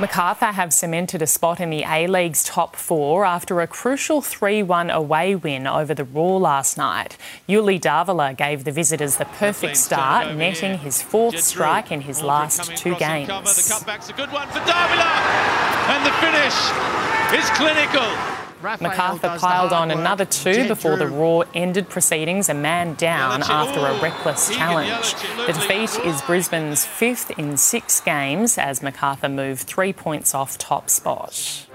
Macarthur have cemented a spot in the A League's top four after a crucial 3 1 away win over the Roar last night. Ulises Davila gave the visitors the perfect start, netting his fourth strike in his last two games. The cutback's a good one for Davila, and the finish is clinical. MacArthur piled on another two before the Roar ended proceedings a man down after a reckless challenge. The defeat is Brisbane's fifth in six games as MacArthur moved three points off top spot.